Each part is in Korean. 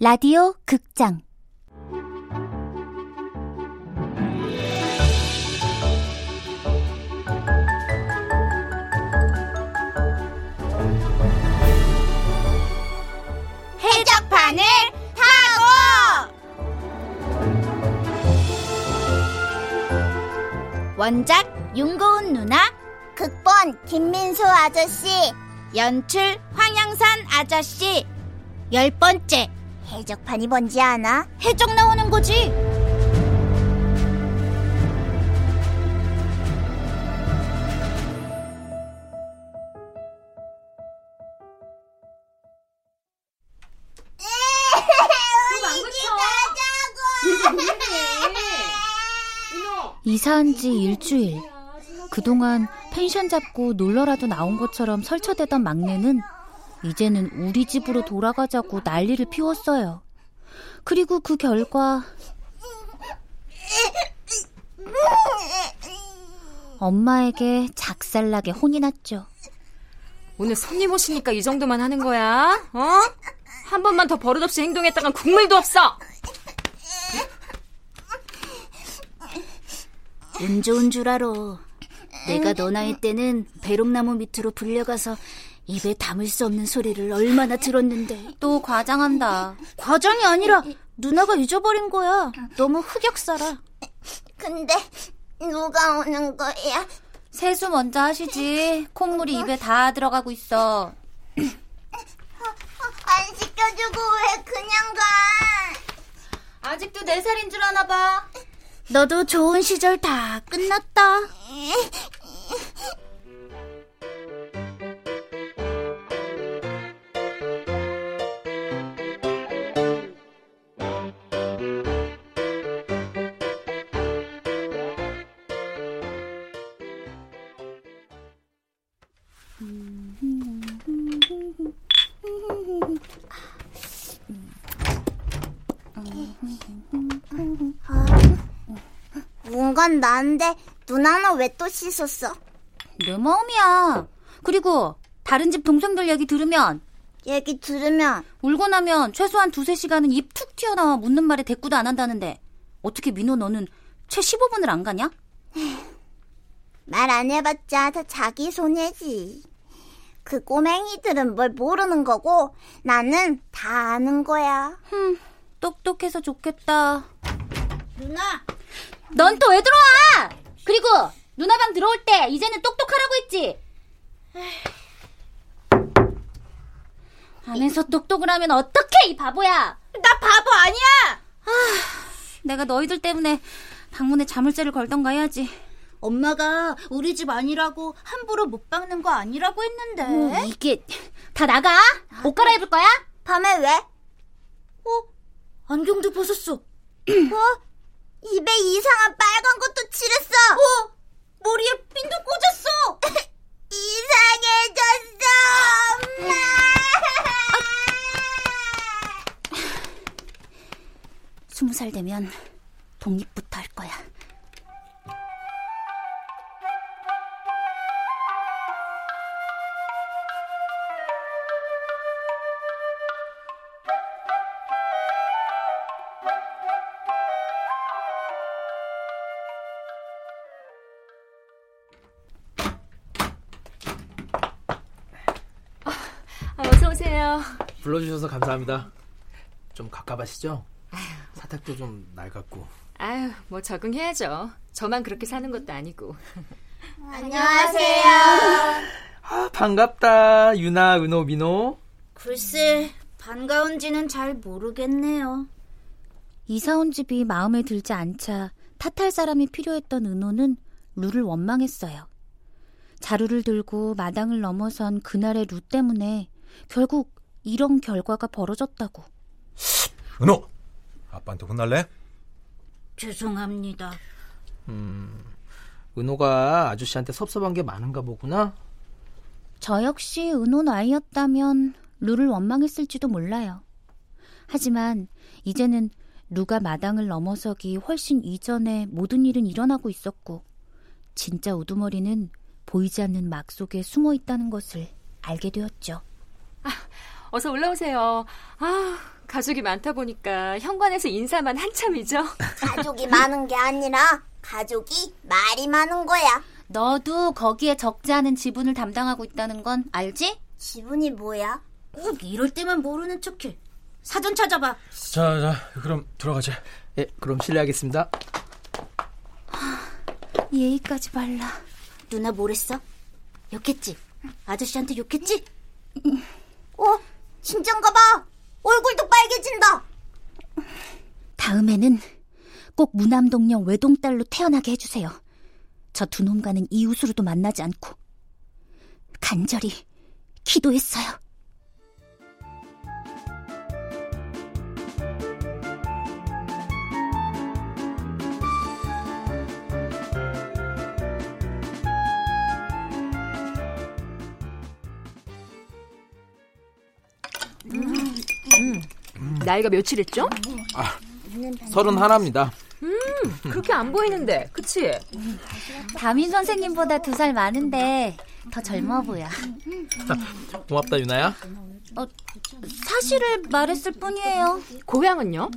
라디오 극장. 해적판을 타고! 원작 윤고은 누나 극본 김민수 아저씨 연출 황양산 아저씨 열 번째 해적판이 뭔지 아나? 해적 나오는 거지 이사한 지 일주일. 그동안 펜션 잡고 놀러라도 나온 것처럼 설쳐대던 막내는 이제는 우리 집으로 돌아가자고 난리를 피웠어요. 그리고 그 결과 엄마에게 작살나게 혼이 났죠. 오늘 손님 오시니까 이 정도만 하는 거야? 어? 한 번만 더 버릇없이 행동했다간 국물도 없어. 운 좋은 줄 알아. 내가 너 나이 때는 배롱나무 밑으로 불려가서 입에 담을 수 없는 소리를 얼마나 들었는데. 또 과장한다. 과장이 아니라 누나가 잊어버린 거야. 너무 흑역사라. 근데 누가 오는 거야? 세수 먼저 하시지. 콧물이 입에 다 들어가고 있어. 안 시켜주고 왜 그냥 가? 아직도 네 살인 줄 아나 봐. 너도 좋은 시절 다 끝났다. 뭔간 나는데 누나는 왜 또 씻었어? 내 마음이야. 그리고 다른 집 동생들 얘기 들으면 얘기 들으면 울고 나면 최소한 두세 시간은 입 툭 튀어나와 묻는 말에 대꾸도 안 한다는데 어떻게 민호 너는 채 15분을 안 가냐? 말 안 해봤자 다 자기 손해지. 그 꼬맹이들은 뭘 모르는 거고 나는 다 아는 거야. 똑똑해서 좋겠다. 누나, 넌 또 왜 들어와? 그리고 누나 방 들어올 때 이제는 똑똑하라고 했지? 안에서 똑똑을 하면 어떡해 이 바보야. 나 바보 아니야 내가 너희들 때문에 방문에 자물쇠를 걸던가 해야지. 엄마가 우리 집 아니라고 함부로 못 박는 거 아니라고 했는데. 어, 이게 다 나가? 옷 갈아입을 거야? 밤에 왜? 어? 안경도 벗었어. 어? 입에 이상한 빨간 것도 칠했어. 어? 머리에 핀도 꽂았어. 이상해졌어, 엄마. 스무 살 되면 독립부터 할 거야. 불러주셔서 감사합니다. 좀 갑갑하시죠? 사택도 좀 낡았고. 아유, 뭐 적응해야죠. 저만 그렇게 사는 것도 아니고. 안녕하세요. 아, 반갑다. 유나, 은호, 민호. 글쎄, 반가운지는 잘 모르겠네요. 이사 온 집이 마음에 들지 않자 탓할 사람이 필요했던 은호는 루를 원망했어요. 자루를 들고 마당을 넘어선 그날의 루 때문에 결국 이런 결과가 벌어졌다고. 은호, 아빠한테 혼날래? 죄송합니다. 은호가 아저씨한테 섭섭한 게 많은가 보구나. 저 역시 은호는 아이였다면 루를 원망했을지도 몰라요. 하지만 이제는 루가 마당을 넘어서기 훨씬 이전에 모든 일은 일어나고 있었고 진짜 우두머리는 보이지 않는 막 속에 숨어 있다는 것을 알게 되었죠. 어서 올라오세요. 아, 가족이 많다 보니까 현관에서 인사만 한참이죠. 가족이 많은 게 아니라 가족이 말이 많은 거야. 너도 거기에 적지 않은 지분을 담당하고 있다는 건 알지? 지분이 뭐야? 꼭 이럴 때만 모르는 척해. 사전 찾아봐. 자, 자, 그럼 들어가자. 예, 그럼 실례하겠습니다. 예의까지 발라. 누나 뭐랬어? 욕했지? 아저씨한테 욕했지? 어? 진짠 가 봐. 얼굴도 빨개진다. 다음에는 꼭 무남동녀 외동딸로 태어나게 해주세요. 저 두 놈과는 이웃으로도 만나지 않고 간절히 기도했어요. 나이가 며칠했죠? 서른 하나입니다. 그렇게 안 보이는데, 그치? 담임 선생님보다 두 살 많은데 더 젊어 보여. 고맙다 유나야. 사실을 말했을 뿐이에요. 고향은요?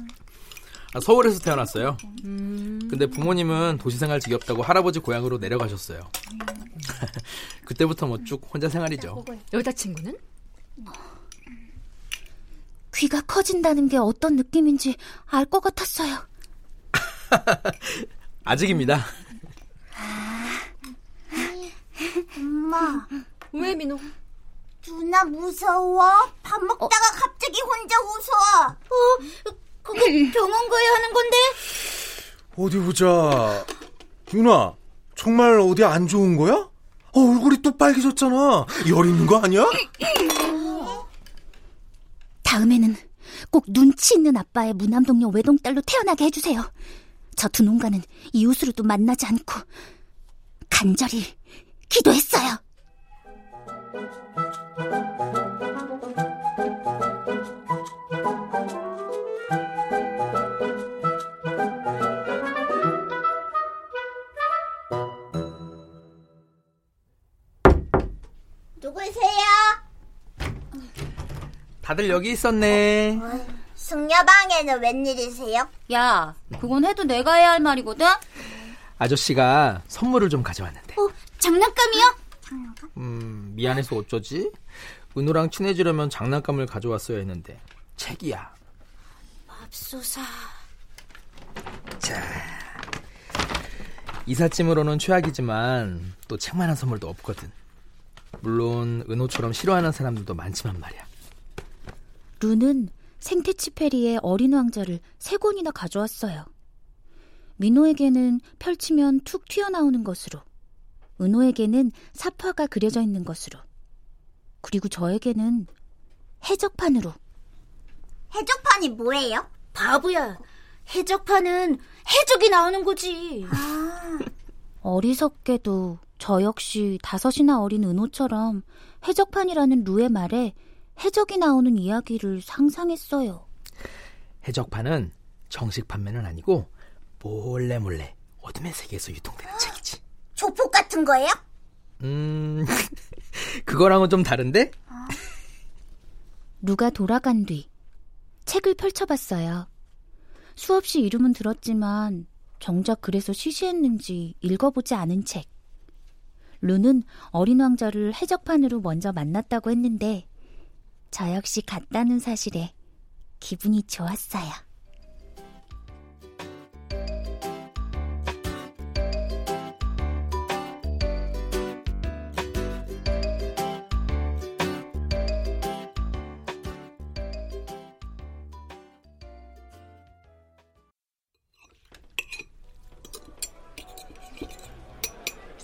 아, 서울에서 태어났어요. 근데 부모님은 도시생활 지겹다고 할아버지 고향으로 내려가셨어요. 그때부터 뭐 쭉 혼자 생활이죠. 여자친구는? 귀가 커진다는 게 어떤 느낌인지 알 것 같았어요. 아직입니다. 엄마, 왜, 민호? 누나 무서워? 밥 먹다가 갑자기 혼자 웃어. 거기 병원 가야 하는 건데? 어디 보자. 유나, 정말 어디 안 좋은 거야? 어, 얼굴이 또 빨개졌잖아. 열 있는 거 아니야? 다음에는 꼭 눈치 있는 아빠의 무남동녀 외동딸로 태어나게 해주세요. 저두 놈과는 이웃으로도 만나지 않고 간절히 기도했어요. 누구세요? 다들 여기 있었네. 숙녀방에는 웬일이세요? 야, 그건 해도 내가 해야 할 말이거든? 아저씨가 선물을 좀 가져왔는데. 어, 장난감이요? 음, 미안해서 어쩌지? 은호랑 친해지려면 장난감을 가져왔어야 했는데. 책이야. 맙소사. 자. 이삿짐으로는 최악이지만 또 책만한 선물도 없거든. 물론 은호처럼 싫어하는 사람들도 많지만 말이야. 루는 생태치 페리의 어린 왕자를 세 권이나 가져왔어요. 민호에게는 펼치면 툭 튀어나오는 것으로, 은호에게는 사파가 그려져 있는 것으로, 그리고 저에게는 해적판으로. 해적판이 뭐예요? 바보야. 해적판은 해적이 나오는 거지. 어리석게도 저 역시 다섯이나 어린 은호처럼 해적판이라는 루의 말에 해적이 나오는 이야기를 상상했어요. 해적판은 정식 판매는 아니고 몰래 몰래 어둠의 세계에서 유통되는 책이지. 조폭 같은 거예요? 음, 그거랑은 좀 다른데? 루가 돌아간 뒤 책을 펼쳐봤어요. 수없이 이름은 들었지만 정작 그래서 시시했는지 읽어보지 않은 책. 루는 어린 왕자를 해적판으로 먼저 만났다고 했는데 저 역시 같다는 사실에 기분이 좋았어요.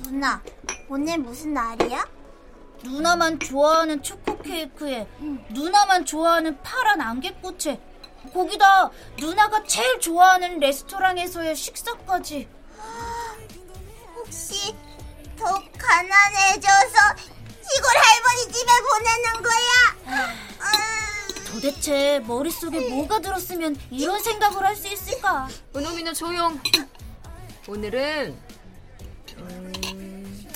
누나, 오늘 무슨 날이야? 누나만 좋아하는 초코 케이크에 누나만 좋아하는 파란 안개꽃에 거기다 누나가 제일 좋아하는 레스토랑에서의 식사까지 혹시 더 가난해져서 시골 할머니 집에 보내는 거야? 음, 도대체 머릿속에 뭐가 들었으면 이런 생각을 할 수 있을까? 은호, 민호 조용. 오늘은 음,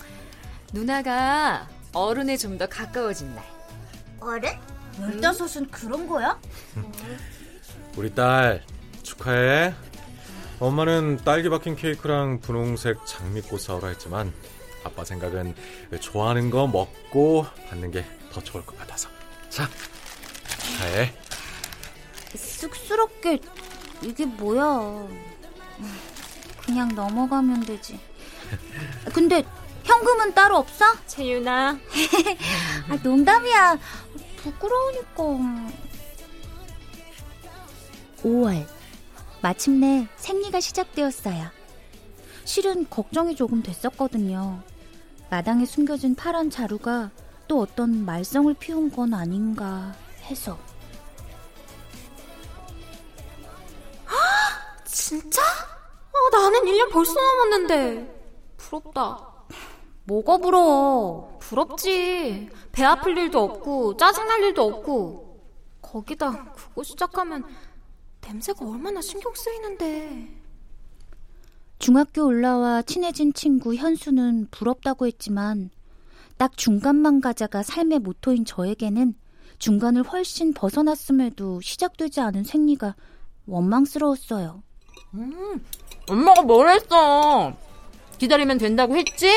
누나가 어른에 좀 더 가까워진 날. 어른? 열다섯은 그런 거야? 우리 딸 축하해. 엄마는 딸기 박힌 케이크랑 분홍색 장미꽃 사오라 했지만 아빠 생각은 좋아하는 거 먹고 받는 게 더 좋을 것 같아서. 자, 축하해. 쑥스럽게 이게 뭐야. 그냥 넘어가면 되지. 근데 현금은 따로 없어? 채윤아. 아, 농담이야. 부끄러우니까. 5월. 마침내 생리가 시작되었어요. 실은 걱정이 조금 됐었거든요. 마당에 숨겨진 파란 자루가 또 어떤 말썽을 피운 건 아닌가 해서. 진짜? 아, 나는 1년 벌써 넘었는데. 부럽다. 뭐가 부러워? 부럽지. 배 아플 일도 없고, 짜증날 일도 없고. 거기다, 그거 시작하면 냄새가 얼마나 신경 쓰이는데. 중학교 올라와 친해진 친구 현수는 부럽다고 했지만 딱 중간만 가자가 삶의 모토인 저에게는 중간을 훨씬 벗어났음에도 시작되지 않은 생리가 원망스러웠어요. 음, 엄마가 뭘 했어? 기다리면 된다고 했지?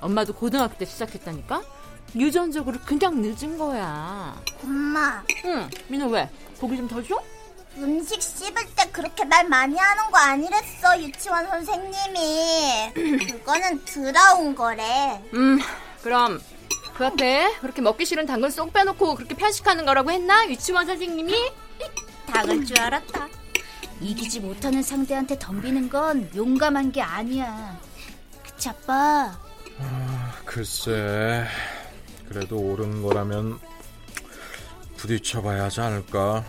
엄마도 고등학교 때 시작했다니까? 유전적으로 그냥 늦은 거야. 엄마, 응, 민호 왜? 고기 좀 더 줘? 음식 씹을 때 그렇게 말 많이 하는 거 아니랬어, 유치원 선생님이. 그거는 들어온 거래. 음, 그럼 그 앞에 그렇게 먹기 싫은 당근 쏙 빼놓고 그렇게 편식하는 거라고 했나? 유치원 선생님이? 당할 줄 알았다. 이기지 못하는 상대한테 덤비는 건 용감한 게 아니야. 그치 아빠? 글쎄, 그래도 옳은 거라면 부딪혀봐야 하지 않을까.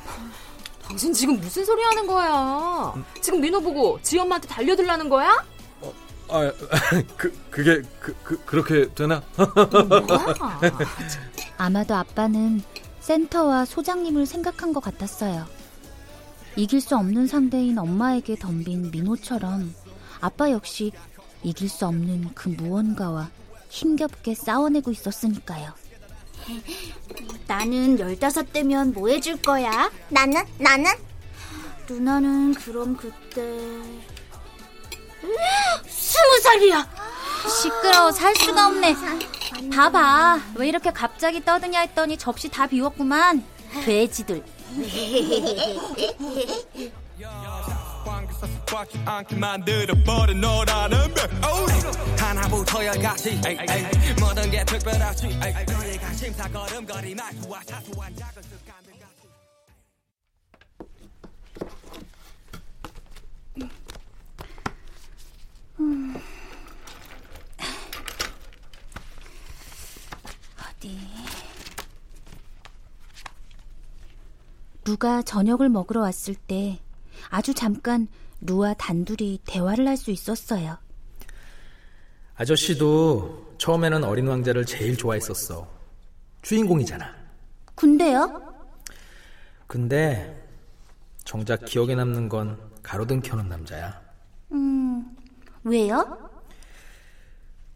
당신 지금 무슨 소리 하는 거야? 지금 민호 보고 지 엄마한테 달려들라는 거야? 아, 그 그게 그, 그 그렇게 되나? 뭐야? 아마도 아빠는 센터와 소장님을 생각한 것 같았어요. 이길 수 없는 상대인 엄마에게 덤빈 민호처럼 아빠 역시 이길 수 없는 그 무언가와 힘겹게 싸워내고 있었으니까요. 나는 열다섯 대면 뭐 해줄 거야? 나는, 나는? 누나는 그럼 그때 스무 살이야. 시끄러워 살 수가 없네. 봐봐 왜 이렇게 갑자기 떠드냐 했더니 접시 다 비웠구만. 돼지들. 꽉지 않게 만들어버린 너라는 백 하나부터 열까지 모든 게 특별하지. 너희가 심사 걸음거리 말투와 사소한 작은 습관들 같이. 어디? 루가 저녁을 먹으러 왔을 때 아주 잠깐 루와 단둘이 대화를 할 수 있었어요. 아저씨도 처음에는 어린 왕자를 제일 좋아했었어. 주인공이잖아. 근데요? 근데 정작 기억에 남는 건 가로등 켜는 남자야. 음, 왜요?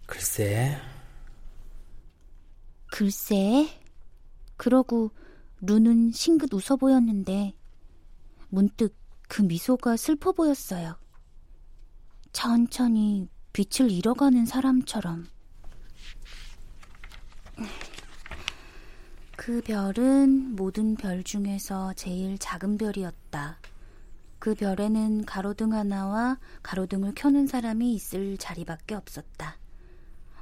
글쎄, 글쎄. 그러고 루는 싱긋 웃어 보였는데 문득 그 미소가 슬퍼 보였어요. 천천히 빛을 잃어가는 사람처럼. 그 별은 모든 별 중에서 제일 작은 별이었다. 그 별에는 가로등 하나와 가로등을 켜는 사람이 있을 자리밖에 없었다.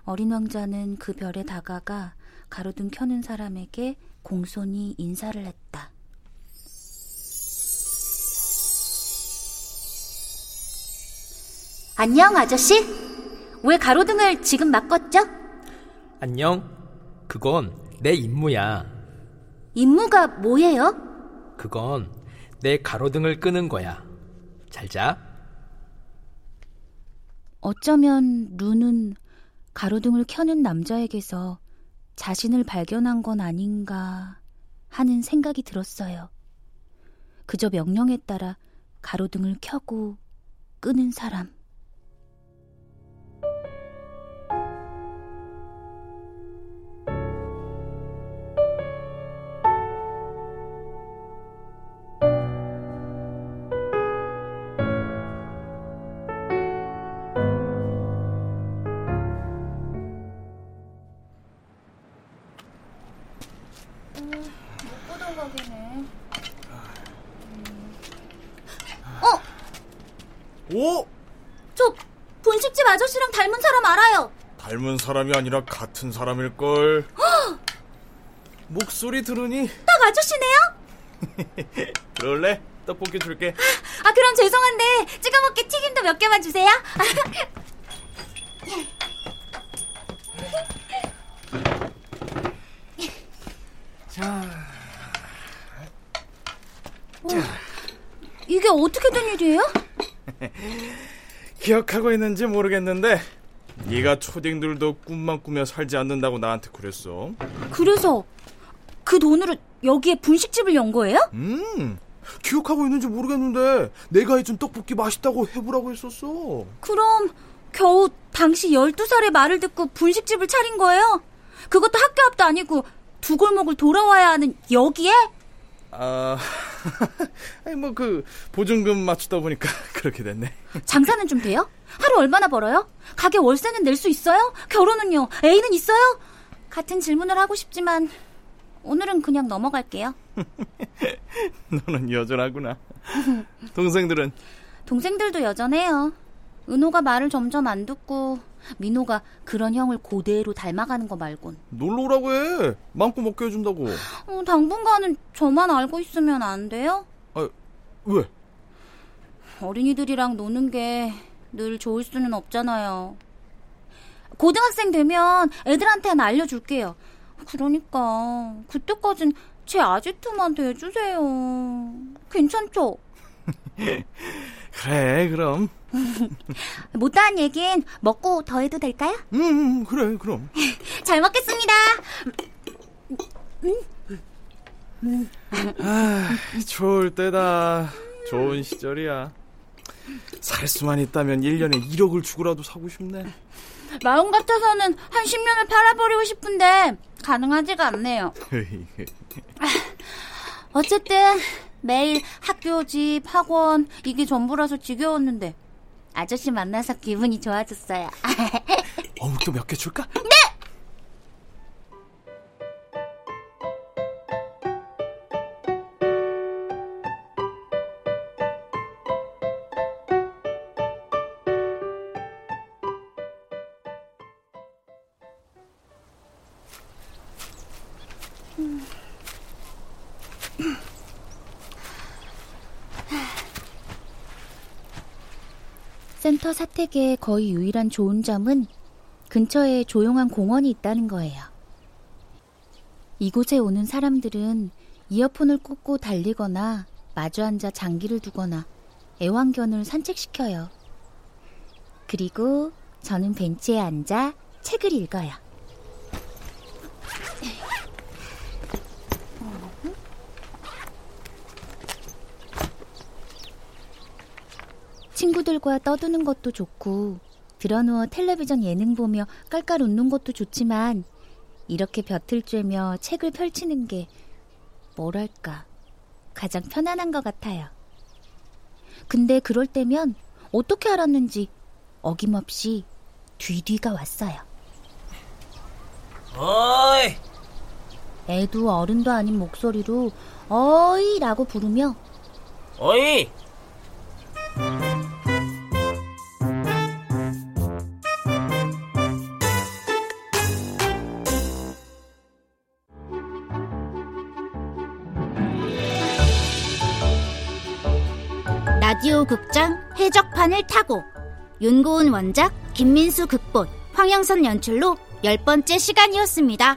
어린 왕자는 그 별에 다가가 가로등 켜는 사람에게 공손히 인사를 했다. 안녕, 아저씨. 왜 가로등을 지금 막 껐죠? 안녕. 그건 내 임무야. 임무가 뭐예요? 그건 내 가로등을 끄는 거야. 잘 자. 어쩌면 루는 가로등을 켜는 남자에게서 자신을 발견한 건 아닌가 하는 생각이 들었어요. 그저 명령에 따라 가로등을 켜고 끄는 사람. 닮은 사람이 아니라 같은 사람일걸. 목소리 들으니 딱 아저씨네요? 그럴래? 떡볶이 줄게. 아 그럼 죄송한데 찍어 먹기 튀김도 몇 개만 주세요. 이게 어떻게 된 일이에요? 기억하고 있는지 모르겠는데 네가 초딩들도 꿈만 꾸며 살지 않는다고 나한테 그랬어. 그래서 그 돈으로 여기에 분식집을 연 거예요? 음. 기억하고 있는지 모르겠는데 내가 해준 떡볶이 맛있다고 해보라고 했었어. 그럼 겨우 당시 12살의 말을 듣고 분식집을 차린 거예요? 그것도 학교 앞도 아니고 두 골목을 돌아와야 하는 여기에? 아, 아니 뭐 그 보증금 맞추다 보니까 그렇게 됐네. 장사는 좀 돼요? 하루 얼마나 벌어요? 가게 월세는 낼 수 있어요? 결혼은요? 애인은 있어요? 같은 질문을 하고 싶지만 오늘은 그냥 넘어갈게요. 너는 여전하구나. 동생들은 동생들도 여전해요. 은호가 말을 점점 안 듣고 민호가 그런 형을 고대로 닮아가는 거 말곤. 놀러 오라고 해. 마음껏 먹게 해준다고. 어, 당분간은 저만 알고 있으면 안 돼요? 아, 왜? 어린이들이랑 노는 게 늘 좋을 수는 없잖아요. 고등학생 되면 애들한테는 알려줄게요. 그러니까 그때까진 제 아지트만 해주세요. 괜찮죠? 그래, 그럼. 못다한 얘긴 먹고 더 해도 될까요? 음, 음, 그래, 그럼. 잘 먹겠습니다. 아, 좋을 때다. 좋은 시절이야. 살 수만 있다면 1년에 1억을 주고라도 사고 싶네. 마음 같아서는 한 10년을 팔아버리고 싶은데 가능하지가 않네요. 어쨌든 매일 학교, 집, 학원 이게 전부라서 지겨웠는데 아저씨 만나서 기분이 좋아졌어요. 어묵도 몇 개 줄까? 센터 사택의 거의 유일한 좋은 점은 근처에 조용한 공원이 있다는 거예요. 이곳에 오는 사람들은 이어폰을 꽂고 달리거나 마주 앉아 장기를 두거나 애완견을 산책시켜요. 그리고 저는 벤치에 앉아 책을 읽어요. 친구들과 떠드는 것도 좋고 드러누워 텔레비전 예능 보며 깔깔 웃는 것도 좋지만 이렇게 벼틀 쬐며 책을 펼치는 게 뭐랄까 가장 편안한 것 같아요. 근데 그럴 때면 어떻게 알았는지 어김없이 뒤뒤가 왔어요. 어이! 애도 어른도 아닌 목소리로 어이라고 부르며 어이! 라디오 극장 해적판을 타고 윤고은 원작 김민수 극본 황영선 연출로 열 번째 시간이었습니다.